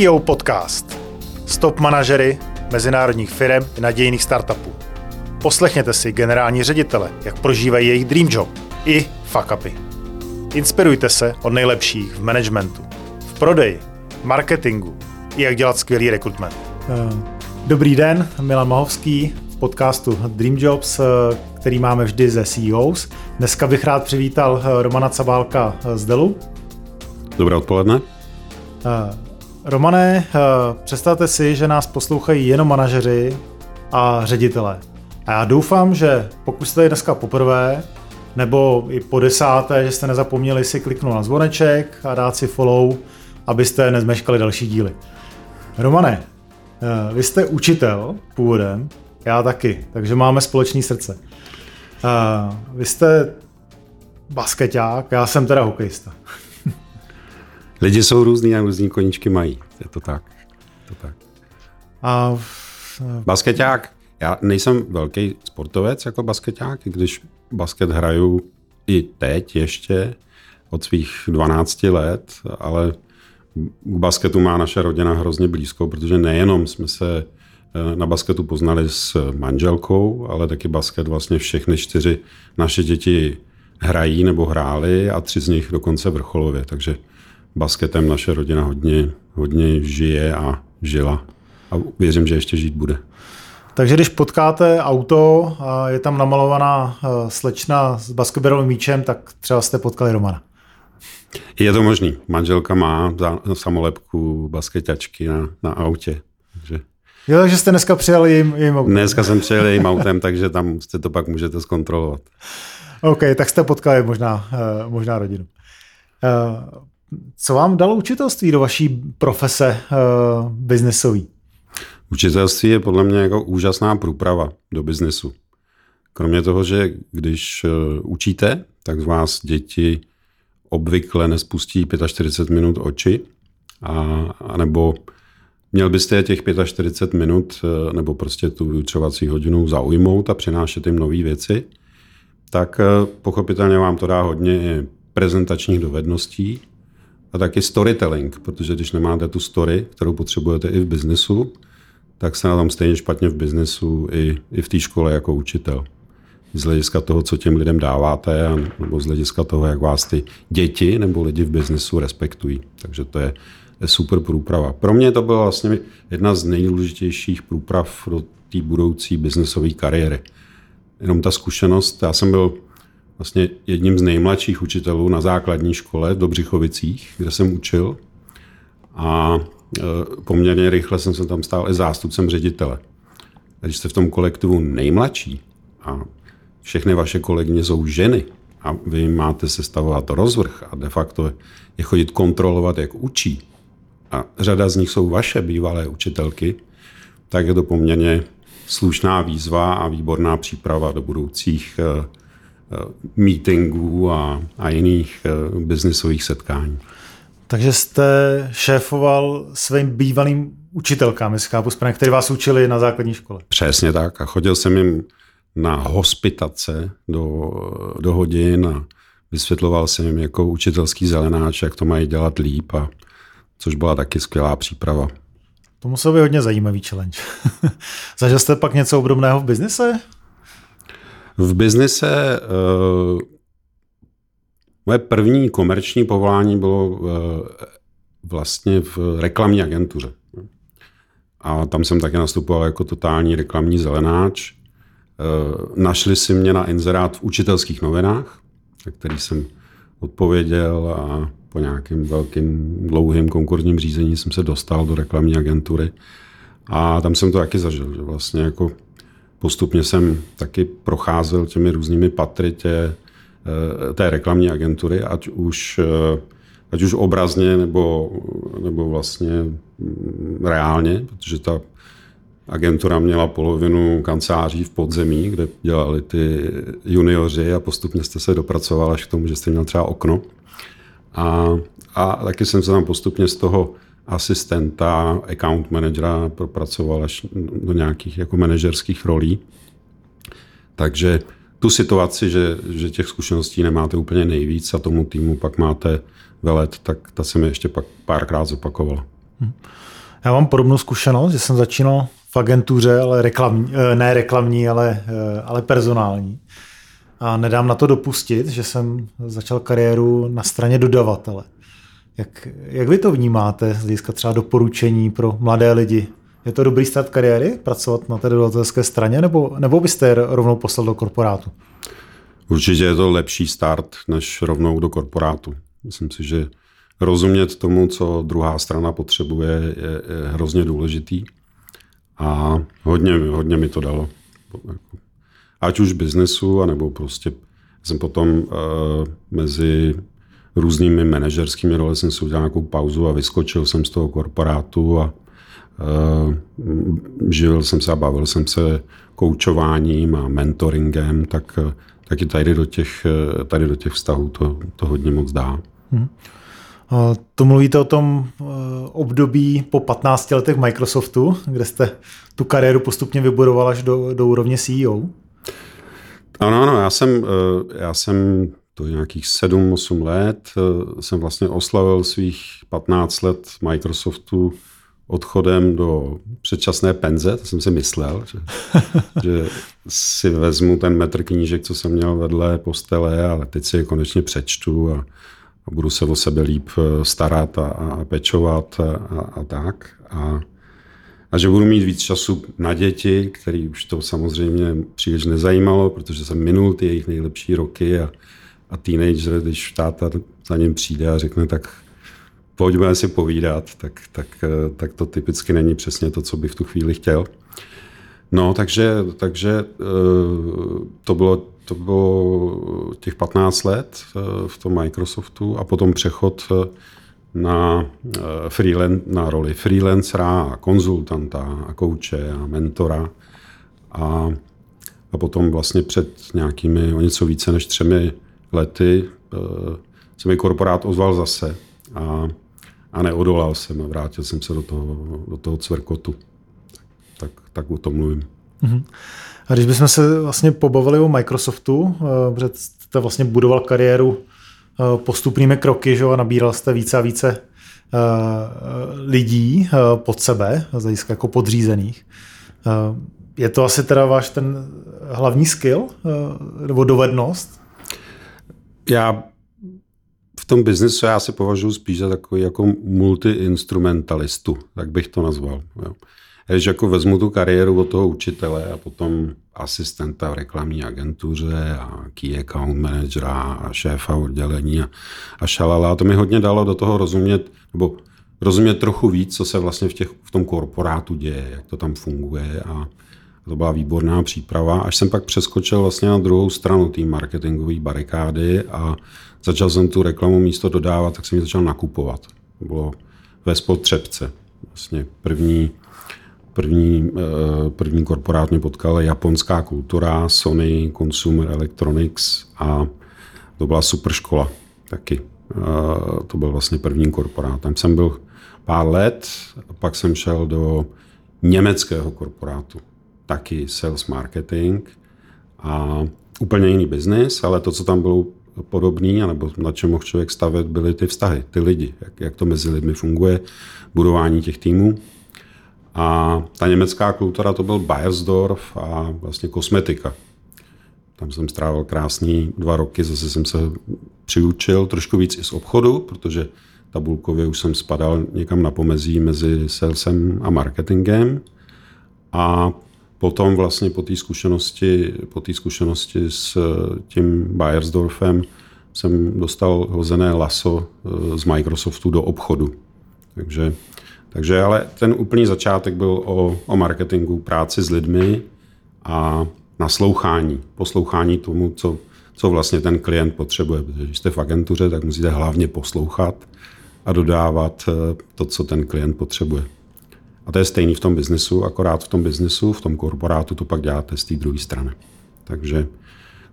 CEO Podcast. Stop manažery mezinárodních firm i nadějných startupů. Poslechněte si generální ředitele, jak prožívají jejich dream job i fuck upy. Inspirujte se od nejlepších v managementu, v prodeji, marketingu i jak dělat skvělý rekrutment. Eh, dobrý den, Milan Mahovský v podcastu Dream Jobs, eh, který máme vždy ze CEOs. Dneska bych rád přivítal eh, Romana Cabálka z Delu. Dobré odpoledne. Romane, představte si, že nás poslouchají jenom manažeři a ředitelé. A já doufám, že pokud jste dneska poprvé, nebo i po desáté, že jste nezapomněli si kliknout na zvoneček a dát si follow, abyste nezmeškali další díly. Romane, eh, vy jste učitel původem, já taky, takže máme společný srdce. Eh, vy jste basketák, já jsem teda hokejista. Lidi jsou různý a různý koníčky mají. Je to tak. Je to tak. A... Basketák já nejsem velký sportovec jako basketák, když basket hraju i teď ještě od svých 12 let, ale k basketu má naše rodina hrozně blízko, protože nejenom jsme se eh, na basketu poznali s manželkou, ale taky basket vlastně všechny čtyři naše děti hrají nebo hrály a tři z nich dokonce vrcholově, takže basketem naše rodina hodně, hodně žije a žila a věřím, že ještě žít bude. Takže když potkáte auto a je tam namalovaná eh, slečna s basketbalovým míčem, tak třeba jste potkali Romana. Je to možný. Manželka má samolepku basketačky na, na autě. Takže... Jo, takže jste dneska přijeli jim, jim autem. Dneska jsem přijel jejím autem, takže tam jste to pak můžete zkontrolovat. OK, tak jste potkali možná, eh, možná rodinu. Eh, co vám dalo učitelství do vaší profese biznesové? Učitelství je podle mě jako úžasná průprava do biznesu. Kromě toho, že když eh, učíte, tak z vás děti obvykle nespustí 45 minut oči, a, a nebo měl byste je těch 45 minut eh, nebo prostě tu vyučovací hodinu zaujmout a přinášet jim nové věci, tak eh, pochopitelně vám to dá hodně prezentačních dovedností a taky storytelling, protože když nemáte tu story, kterou potřebujete i v biznesu, tak se na tom stejně špatně v biznesu i, i v té škole jako učitel. Z hlediska toho, co těm lidem dáváte, a, nebo z hlediska toho, jak vás ty děti nebo lidi v biznesu respektují. Takže to je, je super průprava. Pro mě to byla vlastně jedna z nejdůležitějších průprav do té budoucí biznesové kariéry. Jenom ta zkušenost, já jsem byl vlastně jedním z nejmladších učitelů na základní škole v Dobřichovicích, kde jsem učil. A Eh, poměrně rychle jsem se tam stál i zástupcem ředitele. Když jste v tom kolektivu nejmladší a všechny vaše kolegyně jsou ženy a vy máte sestavovat rozvrh a de facto je chodit kontrolovat, jak učí, a řada z nich jsou vaše bývalé učitelky, tak je to poměrně slušná výzva a výborná příprava do budoucích eh, meetingů a, a jiných biznisových setkání. Takže jste šéfoval svým bývalým učitelkám, jestli chápu správně, který vás učili na základní škole. Přesně tak. A chodil jsem jim na hospitace do, do hodin a vysvětloval jsem jim jako učitelský zelenáč, jak to mají dělat líp, a, což byla taky skvělá příprava. To musel být hodně zajímavý challenge. Zažil jste pak něco obdobného v biznise? V biznise uh, Moje první komerční povolání bylo eh, vlastně v reklamní agentuře. A tam jsem také nastupoval jako totální reklamní zelenáč. Eh, našli si mě na inzerát v učitelských novinách, na který jsem odpověděl a po nějakým velkým dlouhým konkurzním řízení jsem se dostal do reklamní agentury. A tam jsem to taky zažil, že vlastně jako postupně jsem taky procházel těmi různými patry tě, Eh, té reklamní agentury, ať už, eh, ať už obrazně nebo, nebo vlastně mm, reálně, protože ta agentura měla polovinu kanceláří v podzemí, kde dělali ty junioři a postupně jste se dopracoval až k tomu, že jste měl třeba okno. A, a taky jsem se tam postupně z toho asistenta, account managera propracoval až do nějakých jako manažerských rolí. Takže tu situaci, že, že těch zkušeností nemáte úplně nejvíc a tomu týmu pak máte velet, tak ta se mi ještě pak párkrát zopakovala. Hm. Já mám podobnou zkušenost, že jsem začínal v agentuře, ale reklamní, eh, ne reklamní, ale, eh, ale personální. A nedám na to dopustit, že jsem začal kariéru na straně dodavatele. Jak, jak vy to vnímáte z hlediska třeba doporučení pro mladé lidi? Je to dobrý start kariéry, pracovat na té dodavatelské straně, nebo, nebo byste je rovnou poslal do korporátu? Určitě je to lepší start, než rovnou do korporátu. Myslím si, že rozumět tomu, co druhá strana potřebuje, je, je hrozně důležitý. A hodně, hodně mi to dalo. Ať už biznesu, anebo prostě jsem potom uh, mezi různými manažerskými role jsem si udělal nějakou pauzu a vyskočil jsem z toho korporátu a uh, živil jsem se a bavil jsem se koučováním a mentoringem, tak, tak i tady do těch, tady do těch vztahů to, to hodně moc dá. Hmm. To mluvíte o tom eh, období po 15 letech Microsoftu, kde jste tu kariéru postupně vybudoval až do, do úrovně CEO? Ano, ano, já jsem, eh, já jsem to nějakých 7-8 let eh, jsem vlastně oslavil svých 15 let Microsoftu odchodem do předčasné penze, to jsem si myslel, že, že si vezmu ten metr knížek, co jsem měl vedle postele, ale teď si je konečně přečtu a, a budu se o sebe líp eh, starat a, a pečovat a, a, a tak. A, a že budu mít víc času na děti, který už to samozřejmě příliš nezajímalo, protože jsem minul ty jejich nejlepší roky a, a teenager, když táta za ním přijde a řekne, tak pojďme si povídat, tak, tak, eh, tak to typicky není přesně to, co by v tu chvíli chtěl. No, takže, takže eh, to bylo, to bylo těch 15 let eh, v tom Microsoftu a potom přechod na, freelan, na roli freelancera a konzultanta a kouče a mentora. A, a potom vlastně před nějakými o něco více než třemi lety se mi korporát ozval zase a a neodolal jsem a vrátil jsem se do toho, do toho cvrkotu. Tak, tak, o tom mluvím. Uh-huh. A když bychom se vlastně pobavili o Microsoftu, eh, protože jste vlastně budoval kariéru eh, postupnými kroky, že, a nabíral jste více a více eh, lidí pod sebe, z hlediska jako podřízených. Je to asi teda váš ten hlavní skill nebo dovednost? Já tom biznesu já se považuji spíš za takový jako multiinstrumentalistu, tak bych to nazval. Jo. Když jako vezmu tu kariéru od toho učitele a potom asistenta v reklamní agentuře a key account managera a šéfa oddělení a, a šalala, to mi hodně dalo do toho rozumět, nebo rozumět trochu víc, co se vlastně v, těch, v tom korporátu děje, jak to tam funguje a, to byla výborná příprava, až jsem pak přeskočil vlastně na druhou stranu té marketingové barikády a začal jsem tu reklamu místo dodávat, tak jsem ji začal nakupovat. To bylo ve spotřebce. Vlastně první, první, eh, první korporát mě potkala japonská kultura, Sony, Consumer Electronics a to byla super škola taky. Eh, to byl vlastně první korporát. Tam jsem byl pár let, pak jsem šel do německého korporátu taky sales marketing a úplně jiný biznis, ale to, co tam bylo podobný, nebo na čem mohl člověk stavět, byly ty vztahy, ty lidi, jak, jak to mezi lidmi funguje, budování těch týmů. A ta německá kultura to byl Bayersdorf a vlastně kosmetika. Tam jsem strávil krásný dva roky, zase jsem se přiučil trošku víc i z obchodu, protože tabulkově už jsem spadal někam na pomezí mezi salesem a marketingem. A potom vlastně po té zkušenosti, po té zkušenosti s eh, tím Bayersdorfem jsem dostal hozené laso eh, z Microsoftu do obchodu. Takže, takže ale ten úplný začátek byl o, o marketingu, práci s lidmi a naslouchání, poslouchání tomu, co, co vlastně ten klient potřebuje. Protože když jste v agentuře, tak musíte hlavně poslouchat a dodávat eh, to, co ten klient potřebuje. A to je stejný v tom biznesu, akorát v tom biznesu, v tom korporátu to pak děláte z té druhé strany. Takže,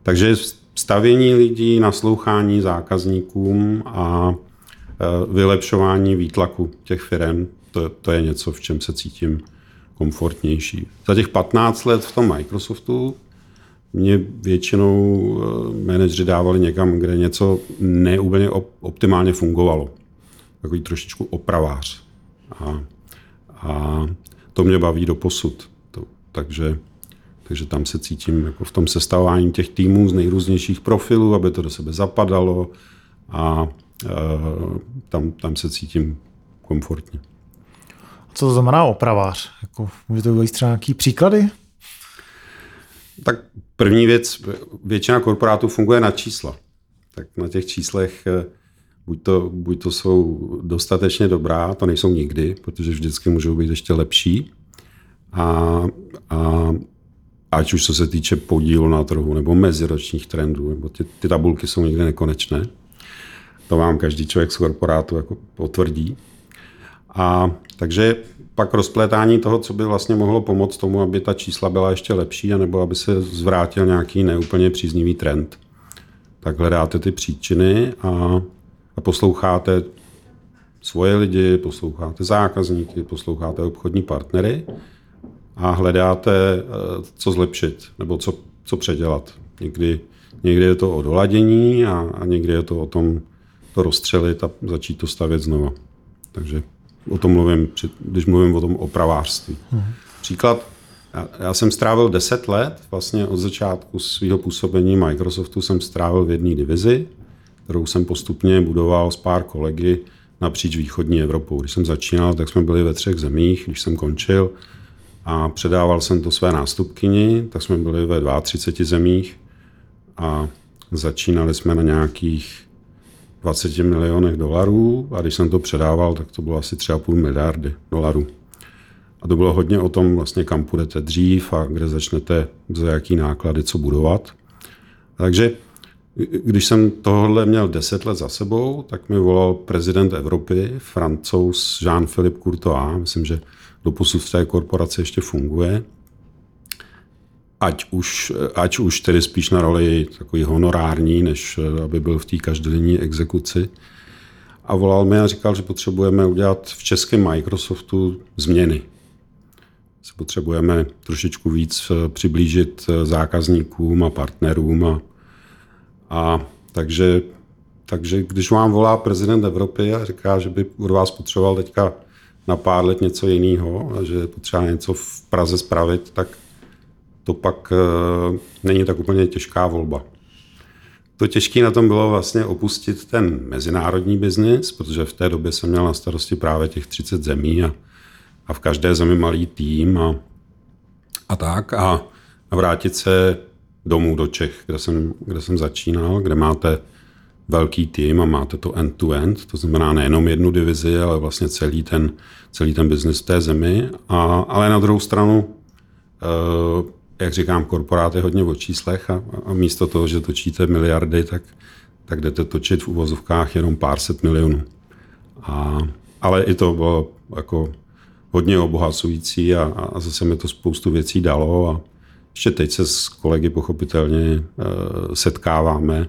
takže stavění lidí, naslouchání zákazníkům a e, vylepšování výtlaku těch firm, to, to je něco, v čem se cítím komfortnější. Za těch 15 let v tom Microsoftu mě většinou e, manažři dávali někam, kde něco neúplně optimálně fungovalo. Takový trošičku opravář A, a to mě baví do posud. To, takže, takže tam se cítím jako v tom sestavování těch týmů z nejrůznějších profilů, aby to do sebe zapadalo a, a tam, tam se cítím komfortně. Co to znamená opravář? Jako, můžete uvést třeba nějaký příklady? Tak první věc, většina korporátů funguje na čísla. Tak na těch číslech eh, buď to, buď to jsou dostatečně dobrá, to nejsou nikdy, protože vždycky můžou být ještě lepší. A, a ať už co se týče podílu na trhu nebo meziročních trendů, nebo ty, ty tabulky jsou někde nekonečné. To vám každý člověk z korporátu jako potvrdí. A takže pak rozplétání toho, co by vlastně mohlo pomoct tomu, aby ta čísla byla ještě lepší, anebo aby se zvrátil nějaký neúplně příznivý trend. Tak hledáte ty příčiny a, a posloucháte svoje lidi, posloucháte zákazníky, posloucháte obchodní partnery a hledáte, eh, co zlepšit nebo co, co předělat. Někdy, někdy je to o doladění a, a někdy je to o tom to rozstřelit a začít to stavět znova. Takže o tom mluvím, když mluvím o tom opravářství. Hmm. Příklad, já, já jsem strávil 10 let, vlastně od začátku svého působení Microsoftu jsem strávil v jedné divizi, kterou jsem postupně budoval s pár kolegy napříč východní Evropou. Když jsem začínal, tak jsme byli ve třech zemích, když jsem končil a předával jsem to své nástupkyni, tak jsme byli ve 32 zemích a začínali jsme na nějakých 20 milionech dolarů a když jsem to předával, tak to bylo asi 3,5 miliardy dolarů. A to bylo hodně o tom, vlastně, kam půjdete dřív a kde začnete, za jaký náklady, co budovat. Takže když jsem tohle měl 10 let za sebou, tak mi volal prezident Evropy, francouz Jean-Philippe Courtois, myslím, že doposud v té korporaci ještě funguje, ať už, ať už tedy spíš na roli takový honorární, než eh, aby byl v té každodenní exekuci. A volal mi a říkal, že potřebujeme udělat v českém Microsoftu změny. Se potřebujeme trošičku víc eh, přiblížit eh, zákazníkům a partnerům. A, a takže, takže když vám volá prezident Evropy a říká, že by od vás potřeboval teďka na pár let něco jiného a že potřeba něco v Praze spravit, tak to pak uh, není tak úplně těžká volba. To těžké na tom bylo vlastně opustit ten mezinárodní biznis, protože v té době jsem měl na starosti právě těch 30 zemí a, a v každé zemi malý tým a, a tak a, a vrátit se domů do Čech, kde jsem, kde jsem začínal, kde máte velký tým a máte to end-to-end, to znamená nejenom jednu divizi, ale vlastně celý ten, celý ten biznis té zemi. A, ale na druhou stranu uh, jak říkám, korporát je hodně o číslech a, a místo toho, že točíte miliardy, tak, tak jdete točit v uvozovkách jenom pár set milionů. A, ale i to bylo jako hodně obohacující a, a zase mi to spoustu věcí dalo a ještě teď se s kolegy pochopitelně e, setkáváme.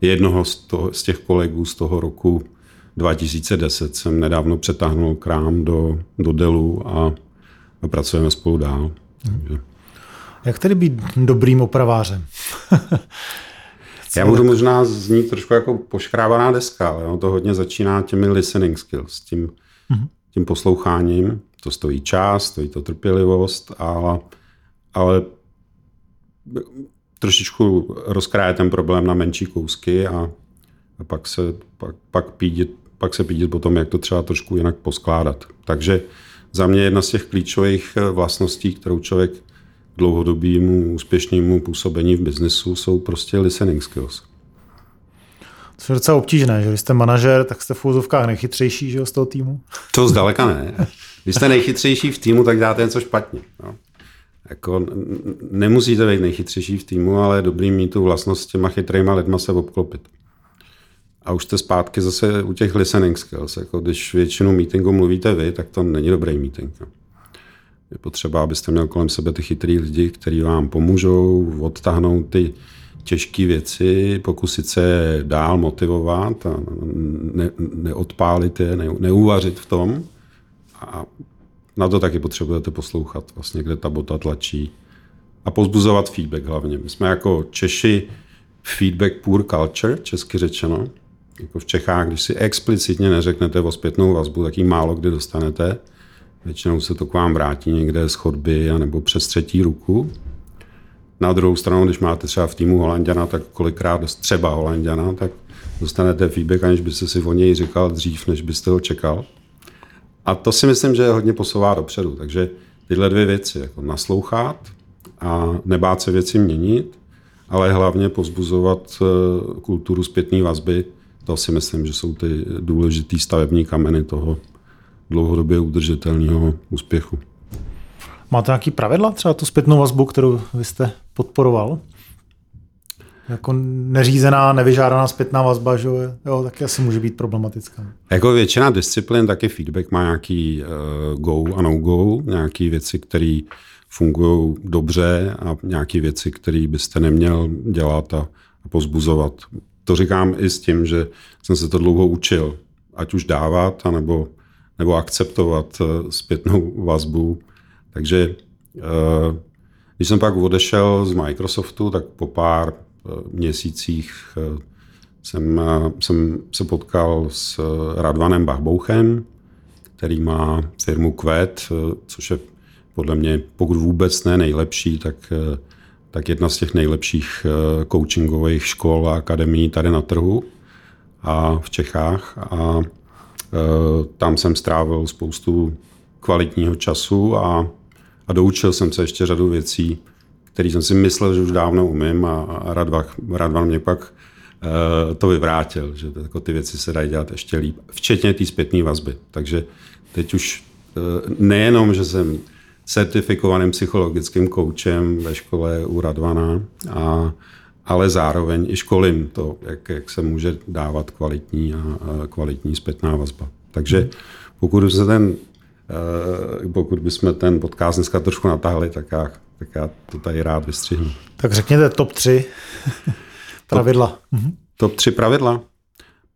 Jednoho z, toho, z těch kolegů z toho roku 2010 jsem nedávno přetáhnul krám do, do Delu a, a pracujeme spolu dál. Takže. Jak tedy být dobrým opravářem? Já budu možná znít trošku jako poškrávaná deska, ale ono to hodně začíná těmi listening skills, tím, mm-hmm. tím posloucháním. To stojí čas, stojí to trpělivost, ale, ale trošičku rozkráje ten problém na menší kousky a, a pak, se, pak, pak, pídit, pak se pídit potom, jak to třeba trošku jinak poskládat. Takže za mě jedna z těch klíčových vlastností, kterou člověk dlouhodobému úspěšnému působení v biznesu jsou prostě listening skills. To je docela obtížné, že když jste manažer, tak jste v úzovkách nejchytřejší že, z toho týmu? To zdaleka ne. Když jste nejchytřejší v týmu, tak děláte něco špatně. No. Jako, nemusíte být nejchytřejší v týmu, ale je dobrý mít tu vlastnost s těma chytrýma lidma se obklopit. A už jste zpátky zase u těch listening skills. Jako když většinu meetingu mluvíte vy, tak to není dobrý meeting. Je potřeba, abyste měl kolem sebe ty chytrý lidi, kteří vám pomůžou odtáhnout ty těžké věci, pokusit se dál motivovat a ne, neodpálit je, ne, neuvařit v tom. A na to taky potřebujete poslouchat, vlastně, kde ta bota tlačí. A pozbuzovat feedback hlavně. My jsme jako Češi feedback poor culture, česky řečeno. Jako v Čechách, když si explicitně neřeknete o zpětnou vazbu, tak ji málo kdy dostanete. Většinou se to k vám vrátí někde z chodby nebo přes třetí ruku. Na druhou stranu, když máte třeba v týmu Holanděna, tak kolikrát třeba Holanděna, tak dostanete feedback, aniž byste si o něj říkal dřív, než byste ho čekal. A to si myslím, že hodně posouvá dopředu. Takže tyhle dvě věci, jako naslouchat a nebát se věci měnit, ale hlavně pozbuzovat eh, kulturu zpětné vazby, to si myslím, že jsou ty důležitý stavební kameny toho dlouhodobě udržitelného úspěchu. Máte nějaký pravidla, třeba tu zpětnou vazbu, kterou vy jste podporoval? Jako neřízená, nevyžádaná zpětná vazba, že jo, taky asi může být problematická. Jako většina disciplín, taky feedback má nějaký uh, go a no go, nějaké věci, které fungují dobře a nějaké věci, které byste neměl dělat a, a pozbuzovat. To říkám i s tím, že jsem se to dlouho učil, ať už dávat, anebo, nebo akceptovat uh, zpětnou vazbu. Takže uh, když jsem pak odešel z Microsoftu, tak po pár měsících eh, jsem, eh, jsem se potkal s eh, Radvanem Bachbouchem, který má firmu Kvet, což je podle mě, pokud vůbec ne nejlepší, tak, tak jedna z těch nejlepších coachingových škol a akademií tady na trhu a v Čechách. A tam jsem strávil spoustu kvalitního času a, a doučil jsem se ještě řadu věcí, který jsem si myslel, že už dávno umím a, Radvan, Radvan mě pak uh, to vyvrátil, že jako ty věci se dají dělat ještě líp, včetně té zpětné vazby. Takže teď už uh, nejenom, že jsem certifikovaným psychologickým koučem ve škole u Radvana, a, ale zároveň i školím to, jak, jak se může dávat kvalitní a, a kvalitní zpětná vazba. Takže pokud se ten uh, pokud bychom ten podcast dneska trošku natáhli, tak já tak já to tady rád vystřihnu. Tak řekněte top 3 pravidla. Top, mhm. top 3 pravidla?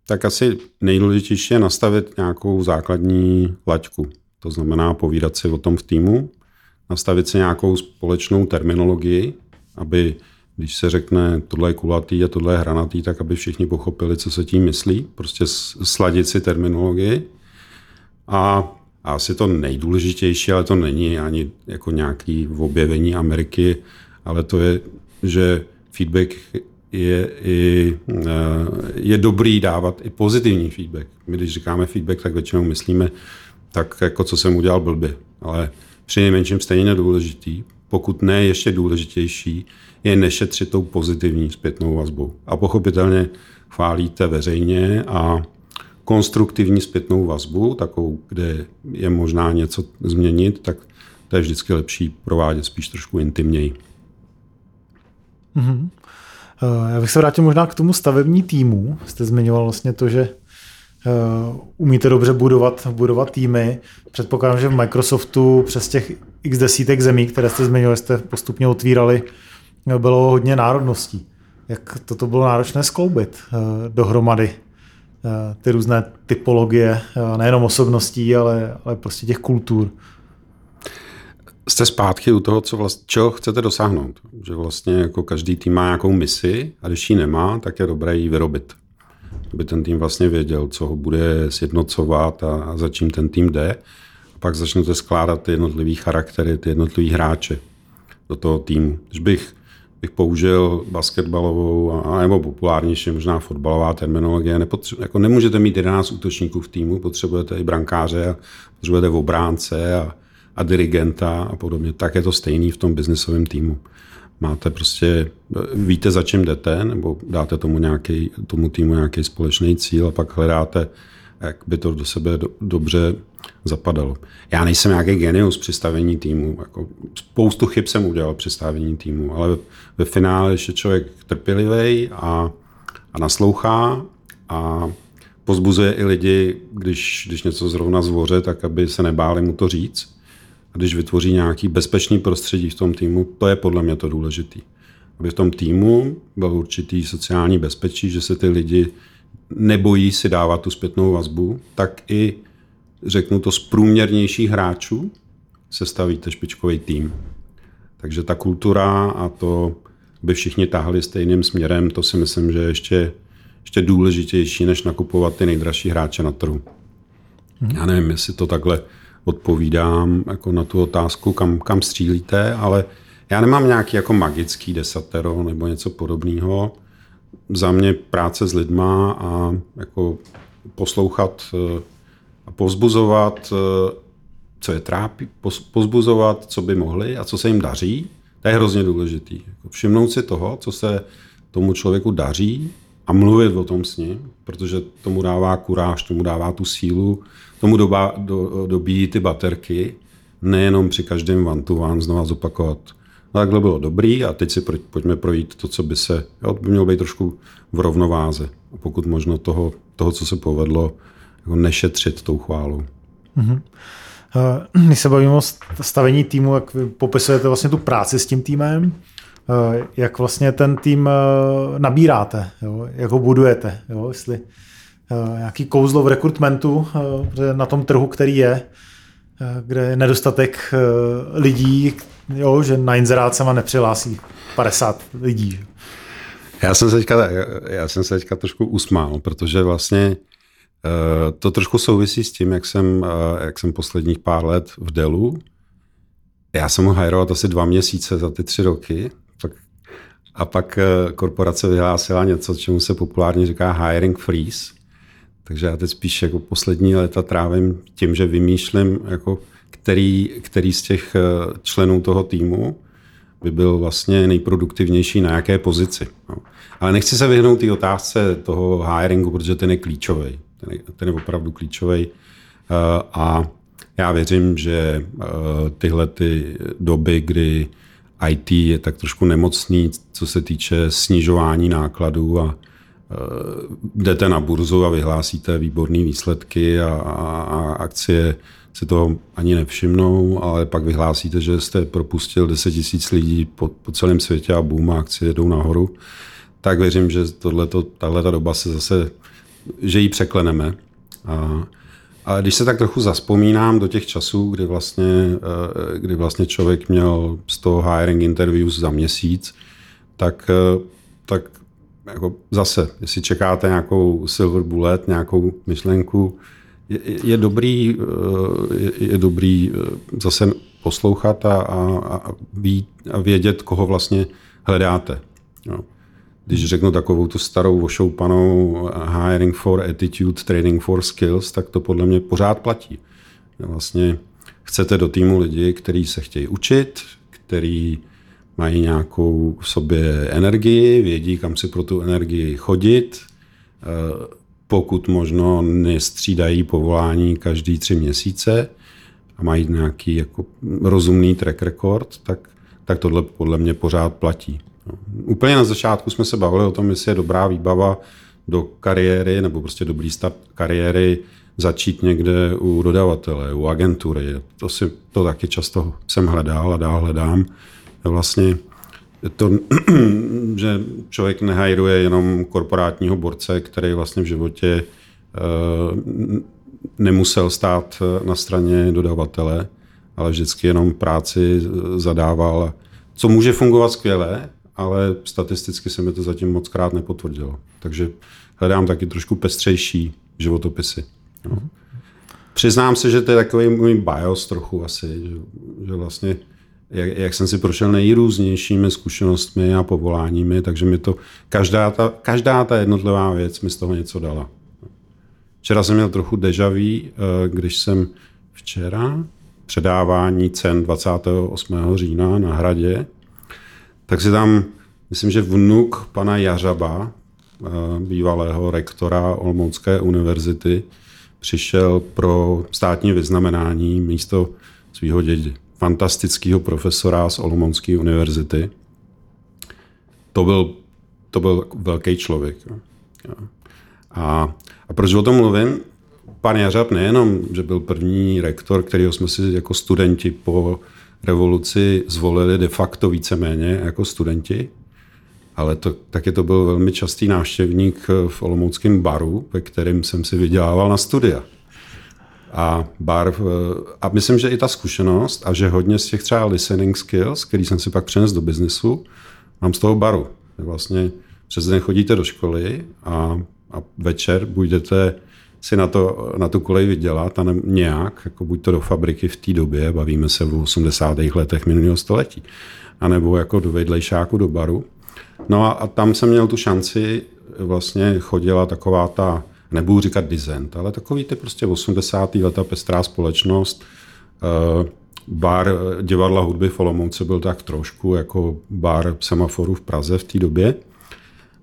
Tak asi nejdůležitější je nastavit nějakou základní laťku. To znamená povídat si o tom v týmu, nastavit si nějakou společnou terminologii, aby když se řekne tohle je kulatý a tohle je hranatý, tak aby všichni pochopili, co se tím myslí. Prostě sladit si terminologii. A a asi to nejdůležitější, ale to není ani jako nějaký objevení Ameriky, ale to je, že feedback je, i, eh, je dobrý dávat i pozitivní feedback. My když říkáme feedback, tak většinou myslíme tak, jako co jsem udělal blbě. Ale při nejmenším stejně nedůležitý, pokud ne ještě důležitější, je nešetřit tou pozitivní zpětnou vazbou. A pochopitelně chválíte veřejně a konstruktivní zpětnou vazbu, takovou, kde je možná něco změnit, tak to je vždycky lepší provádět spíš trošku intimněji. Mm-hmm. Já bych se vrátil možná k tomu stavební týmu. Jste zmiňoval vlastně to, že uh, umíte dobře budovat, budovat týmy. Předpokládám, že v Microsoftu přes těch x desítek zemí, které jste zmiňovali, jste postupně otvírali, bylo hodně národností. Jak toto bylo náročné skloubit dohromady? Eh, ty různé typologie, eh, nejenom osobností, ale, ale prostě těch kultur. Jste zpátky u toho, co vlastně, čeho chcete dosáhnout. Že vlastně jako každý tým má nějakou misi a když ji nemá, tak je dobré ji vyrobit. Aby ten tým vlastně věděl, co ho bude sjednocovat a, a za čím ten tým jde. A pak začnete skládat ty jednotlivý charaktery, ty jednotlivý hráče do toho týmu. Když bych bych použil basketbalovou a, nebo populárnější možná fotbalová terminologie. Nepotře- jako nemůžete mít 11 útočníků v týmu, potřebujete i brankáře, potřebujete obránce a, a dirigenta a podobně. Tak je to stejný v tom biznesovém týmu. Máte prostě, víte, za čím jdete, nebo dáte tomu, nějaký, tomu týmu nějaký společný cíl a pak hledáte, jak by to do sebe do, dobře zapadalo. Já nejsem nějaký genius při stavění týmu. Jako spoustu chyb jsem udělal při stavění týmu, ale ve finále, je člověk trpělivý a, a naslouchá a pozbuzuje i lidi, když, když něco zrovna zvoře, tak aby se nebáli mu to říct. A když vytvoří nějaký bezpečný prostředí v tom týmu, to je podle mě to důležitý. Aby v tom týmu byl určitý sociální bezpečí, že se ty lidi nebojí si dávat tu zpětnou vazbu, tak i řeknu to, z průměrnějších hráčů sestavíte špičkový tým. Takže ta kultura a to, by všichni táhli stejným směrem, to si myslím, že je ještě, ještě důležitější, než nakupovat ty nejdražší hráče na trhu. Hmm. Já nevím, jestli to takhle odpovídám jako na tu otázku, kam, kam střílíte, ale já nemám nějaký jako magický desatero nebo něco podobného. Za mě práce s lidma a jako poslouchat eh, a povzbuzovat, eh, co je trápí, pozbuzovat, co by mohli a co se jim daří, to je hrozně důležitý. Jako všimnout si toho, co se tomu člověku daří a mluvit o tom s ním, protože tomu dává kuráž, tomu dává tu sílu, tomu doba, do, dobíjí ty baterky, nejenom při každém one to one znova zopakovat. No, takhle bylo dobrý a teď si pojďme projít to, co by se, jo, by mělo být trošku v rovnováze. A pokud možno toho, toho co se povedlo, jako nešetřit tou chválou. Mm-hmm. Když se bavíme o stavení týmu, jak vy popisujete vlastně tu práci s tím týmem, eh, jak vlastně ten tým eh, nabíráte, jo? jak ho budujete, jo? jestli nějaký kouzlo v rekrutmentu na tom trhu, který je, kde je nedostatek lidí, jo? že na inzerát se nepřihlásí 50 lidí. Já jsem se teďka, já jsem se teďka trošku usmál, protože vlastně Eh, to trošku souvisí s tím, jak jsem, eh, jak jsem posledních pár let v Delu. Já jsem ho hajrovat asi dva měsíce za ty tři roky. Tak, a pak eh, korporace vyhlásila něco, čemu se populárně říká hiring freeze. Takže já teď spíš jako poslední léta trávím tím, že vymýšlím, jako který, který z těch členů toho týmu by byl vlastně nejproduktivnější na jaké pozici. No. Ale nechci se vyhnout té otázce toho hiringu, protože ten je klíčový ten je, ten je opravdu klíčový. Eh, a já věřím, že eh, tyhle ty doby, kdy IT je tak trošku nemocný, co se týče snižování nákladů a eh, jdete na burzu a vyhlásíte výborné výsledky a, a, a akcie se toho ani nevšimnou, ale pak vyhlásíte, že jste propustil 10 tisíc lidí po, po celém světě a boom, a akcie jdou nahoru, tak věřím, že tahle ta doba se zase že ji překleneme. A, a když se tak trochu zaspomínám do těch časů, kdy vlastně, eh, kdy vlastně člověk měl z toho hiring interviews za měsíc, tak, eh, tak jako zase, jestli čekáte nějakou silver bullet, nějakou myšlenku, je, je dobrý, eh, je, je dobrý zase poslouchat a, a, a vědět, koho vlastně hledáte. Jo když řeknu takovou tu starou ošoupanou hiring for attitude, training for skills, tak to podle mě pořád platí. Vlastně chcete do týmu lidi, kteří se chtějí učit, který mají nějakou v sobě energii, vědí, kam si pro tu energii chodit, eh, pokud možno nestřídají povolání každý tři měsíce a mají nějaký jako rozumný track record, tak, tak tohle podle mě pořád platí. No. Úplně na začátku jsme se bavili o tom, jestli je dobrá výbava do kariéry nebo prostě dobrý start kariéry začít někde u dodavatele, u agentury. To, si, to taky často jsem hledal a dál hledám. Vlastně to, že člověk nehajruje jenom korporátního borce, který vlastně v životě uh, nemusel stát na straně dodavatele, ale vždycky jenom práci zadával, co může fungovat skvěle, ale statisticky se mi to zatím moc krát nepotvrdilo. Takže hledám taky trošku pestřejší životopisy. No. Přiznám se, že to je takový můj bios trochu asi, že, že vlastně jak, jak jsem si prošel nejrůznějšími zkušenostmi a povoláními, takže mi to, každá ta, každá ta jednotlivá věc mi z toho něco dala. Včera jsem měl trochu dejaví, eh, když jsem včera předávání cen 28. října na hradě, tak si tam, myslím, že vnuk pana Jařaba, eh, bývalého rektora Olmoucké univerzity, přišel pro státní vyznamenání místo svého dědi. Fantastického profesora z Olomoucké univerzity. To byl, to byl velký člověk. A, a proč o tom mluvím? Pan Jařab nejenom, že byl první rektor, kterého jsme si jako studenti po revoluci zvolili de facto víceméně jako studenti, ale to, taky to byl velmi častý návštěvník v Olomouckém baru, ve kterém jsem si vydělával na studia. A bar, a myslím, že i ta zkušenost a že hodně z těch třeba listening skills, který jsem si pak přenesl do biznesu, mám z toho baru. Vlastně přes den chodíte do školy a, a večer budete si na, to, na tu kolej vydělat a ne, nějak, jako buď to do fabriky v té době, bavíme se v 80. letech minulého století, anebo jako do vedlejšáku do baru. No a, a tam jsem měl tu šanci, vlastně chodila taková ta, nebudu říkat dizent, ale takový ty prostě 80. leta pestrá společnost, uh, bar divadla hudby v Olomouce byl tak trošku jako bar semaforu v Praze v té době.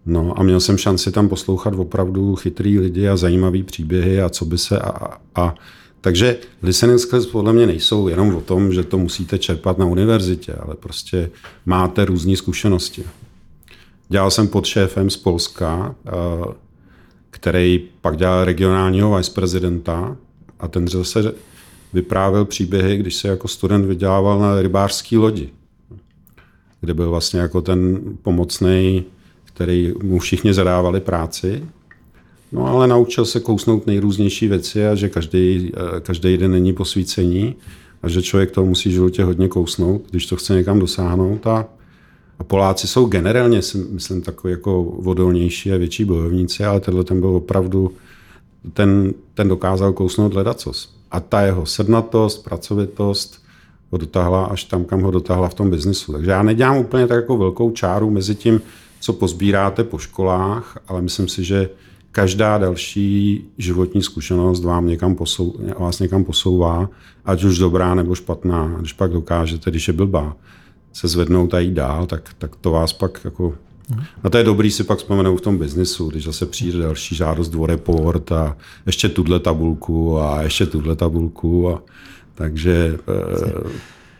No a měl jsem šanci tam poslouchat opravdu chytrý lidi a zajímavý příběhy a co by se a, a takže listening skills podle mě nejsou jenom o tom, že to musíte čerpat na univerzitě, ale prostě máte různé zkušenosti. Dělal jsem pod šéfem z Polska, eh, který pak dělal regionálního viceprezidenta a ten zase vyprávěl příběhy, když se jako student vydělával na rybářské lodi, kde byl vlastně jako ten pomocný který mu všichni zadávali práci. No ale naučil se kousnout nejrůznější věci a že každý, eh, každý den není posvícení a že člověk to musí životě hodně kousnout, když to chce někam dosáhnout. A, a Poláci jsou generálně, myslím, takový jako vodolnější a větší bojovníci, ale tenhle ten byl opravdu, ten, ten dokázal kousnout ledacos. A ta jeho sednatost, pracovitost ho dotáhla až tam, kam ho dotáhla v tom biznisu. Takže já nedělám úplně tak jako velkou čáru mezi tím, co pozbíráte po školách, ale myslím si, že každá další životní zkušenost vám někam posou, vás někam posouvá, ať už dobrá nebo špatná. Když pak dokážete, když je blbá, se zvednout a jít dál, tak, tak to vás pak jako... Mhm. A to je dobrý si pak vzpomenout v tom biznisu, když zase přijde další žádost do report a ještě tuhle tabulku a ještě tuhle tabulku. A, takže, e,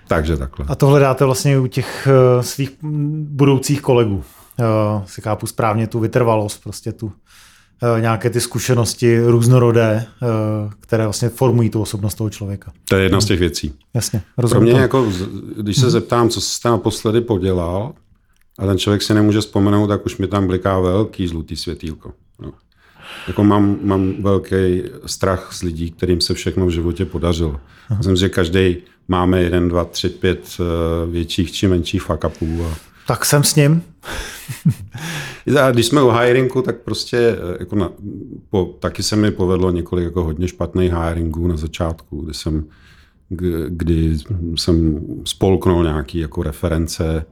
takže takhle. A to hledáte vlastně u těch eh, svých budoucích kolegů? uh, si chápu správně, tu vytrvalost, prostě tu nějaké ty zkušenosti různorodé, uh, které vlastně formují tu osobnost toho člověka. To je jedna z těch věcí. Jasně, rozumím. Pro mě, jako, když se zeptám, co jste naposledy podělal, a ten člověk si nemůže vzpomenout, tak už mi tam bliká velký žlutý světýlko. No. Jako mám, mám velký strach z lidí, kterým se všechno v životě podařilo. Myslím, že každý máme jeden, dva, tři, pět větších či menších fuck upů. A tak jsem s ním. A když jsme u hiringu, tak prostě eh, jako na, po, taky se mi povedlo několik jako hodně špatných hiringů na začátku, kdy jsem, kdy jsem spolknul nějaký jako reference,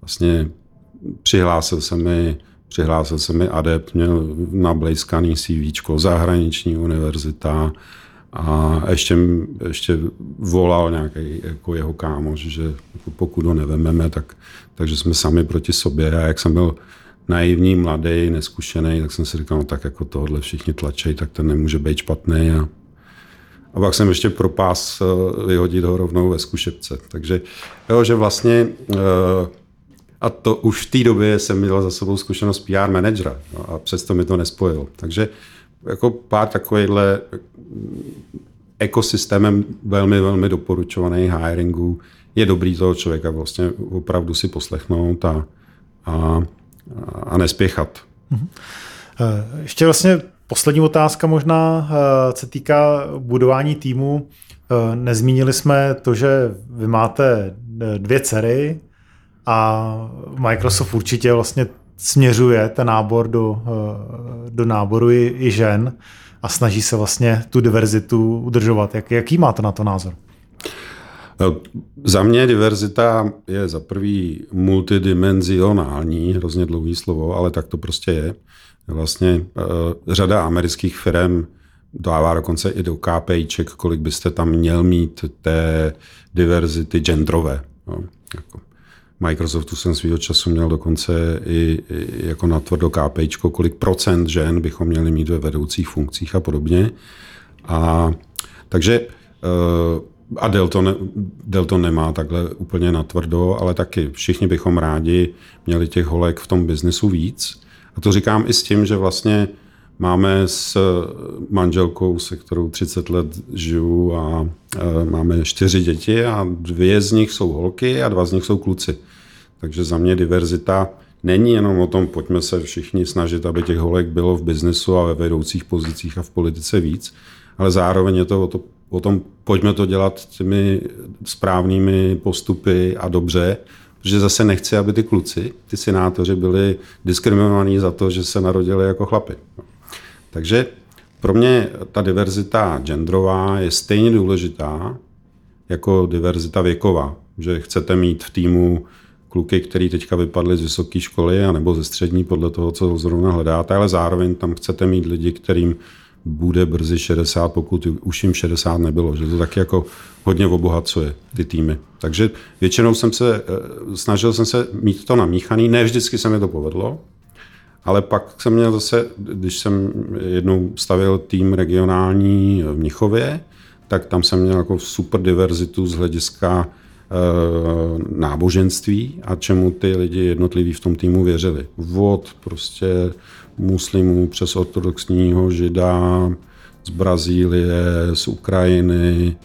vlastně přihlásil se mi přihlásil se mi adept, měl nablejskaný CV, zahraniční univerzita, a ještě, ještě volal nějaký jako jeho kámoš, že jako pokud ho nevememe, tak, takže jsme sami proti sobě. A jak jsem byl naivní, mladý, neskušený, tak jsem si říkal, no tak jako tohle všichni tlačej, tak ten nemůže být špatný. A, a pak jsem ještě propás eh, vyhodit ho rovnou ve zkušebce. Takže jo, že vlastně eh, a to už v té době jsem měl za sebou zkušenost PR manažera no, a přesto mi to nespojilo. Takže jako pár takovýchhle ekosystémem velmi, velmi doporučovaných hiringů je dobrý toho člověka vlastně opravdu si poslechnout a, a, a nespěchat. Mhm. Eh, ještě vlastně poslední otázka možná eh, se týká budování týmu. Eh, nezmínili jsme to, že vy máte dvě dcery a Microsoft určitě vlastně směřuje ten nábor do, do náboru i, i žen a snaží se vlastně tu diverzitu udržovat. Jak, jaký máte na to názor? No, za mě diverzita je za prvý multidimenzionální, hrozně dlouhý slovo, ale tak to prostě je. Vlastně uh, řada amerických firm dává dokonce i do KPIček, kolik byste tam měl mít té diverzity genderové. No, jako Microsoftu jsem svýho času měl dokonce i, i jako na tvrdo KPIčko, kolik procent žen bychom měli mít ve vedoucích funkcích a podobně. A takže uh, a Delton, Delton nemá takhle úplně natvrdo, ale taky všichni bychom rádi měli těch holek v tom biznesu víc. A to říkám i s tím, že vlastně máme s manželkou, se kterou 30 let žiju a e, máme čtyři děti a dvě z nich jsou holky a dva z nich jsou kluci. Takže za mě diverzita není jenom o tom, pojďme se všichni snažit, aby těch holek bylo v biznesu a ve vedoucích pozicích a v politice víc, ale zároveň je to o, to, o tom, pojďme to dělat těmi správnými postupy a dobře, protože zase nechci, aby ty kluci, ty senátoři byli diskriminovaní za to, že se narodili jako chlapi. Takže pro mě ta diverzita genderová je stejně důležitá jako diverzita věková. Že chcete mít v týmu kluky, který teďka vypadli z vysoké školy a nebo ze střední, podle toho, co zrovna hledáte, ale zároveň tam chcete mít lidi, kterým bude brzy 60, pokud už jim 60 nebylo, že to taky jako hodně obohacuje ty týmy. Takže většinou jsem se, eh, snažil jsem se mít to namíchaný, ne vždycky se mi to povedlo, ale pak jsem měl zase, když jsem jednou stavil tým regionální v Mnichově, tak tam jsem měl jako super diverzitu z hlediska e, náboženství a čemu ty lidi jednotliví v tom týmu věřili. Od prostě muslimů přes ortodoxního žida z Brazílie, z Ukrajiny,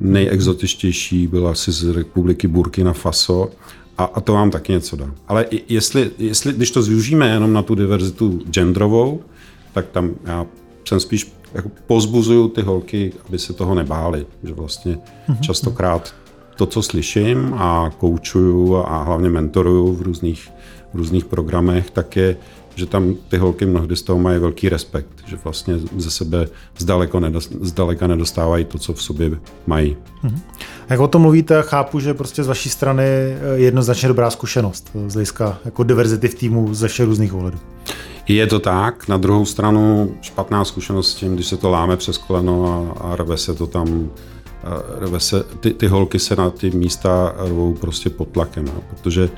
nejexotičtější byla asi z republiky Burkina Faso a, a to vám taky něco dá. Ale jestli, jestli, když to využijeme jenom na tu diverzitu genderovou, tak tam já jsem spíš jako pozbuzuju ty holky, aby se toho nebáli. Že vlastně mhm. častokrát to, co slyším a koučuju a hlavně mentoruju v různých, v různých programech, tak je, že tam ty holky mnohdy z toho mají velký respekt, že vlastně ze sebe zdaleko nedost, zdaleka nedostávají to, co v sobě mají. Mhm. Jak o tom mluvíte, chápu, že prostě z vaší strany jednoznačně dobrá zkušenost z hlediska jako diverzity v týmu ze všech různých ohledů. Je to tak, na druhou stranu špatná zkušenost s tím, když se to láme přes koleno a, a rve se to tam, rve se, ty, ty holky se na ty místa rvou prostě pod tlakem, protože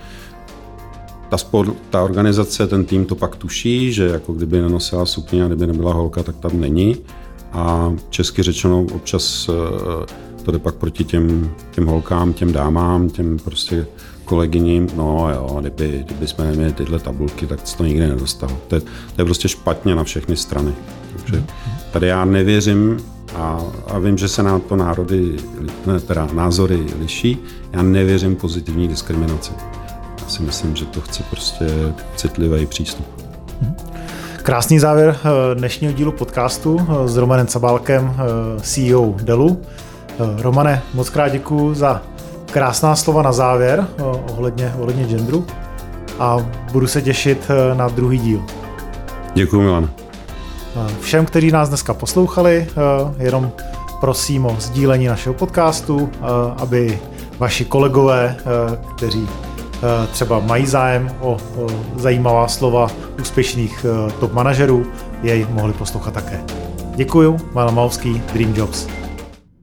ta, sport, ta organizace, ten tým to pak tuší, že jako kdyby nenosila sukně a kdyby nebyla holka, tak tam není. A česky řečeno občas eh, to jde pak proti těm, těm holkám, těm dámám, těm prostě kolegyním, no jo, kdyby, kdyby jsme neměli tyhle tabulky, tak to nikdy nedostal. To je, to je prostě špatně na všechny strany. Takže tady já nevěřím a, a vím, že se na to národy, ne, teda názory liší, já nevěřím pozitivní diskriminaci si myslím, že to chce prostě citlivý přístup. Krásný závěr eh, dnešního dílu podcastu eh, s Romanem Cabálkem, eh, CEO Delu. Romane, moc krát děkuji za krásná slova na závěr ohledně, ohledně genderu a budu se těšit na druhý díl. Děkuji, Milan. Všem, kteří nás dneska poslouchali, jenom prosím o sdílení našeho podcastu, aby vaši kolegové, kteří třeba mají zájem o, zajímavá slova úspěšných eh, top manažerů, jej mohli poslouchat také. Děkuju, Milan Malský, Dream Jobs.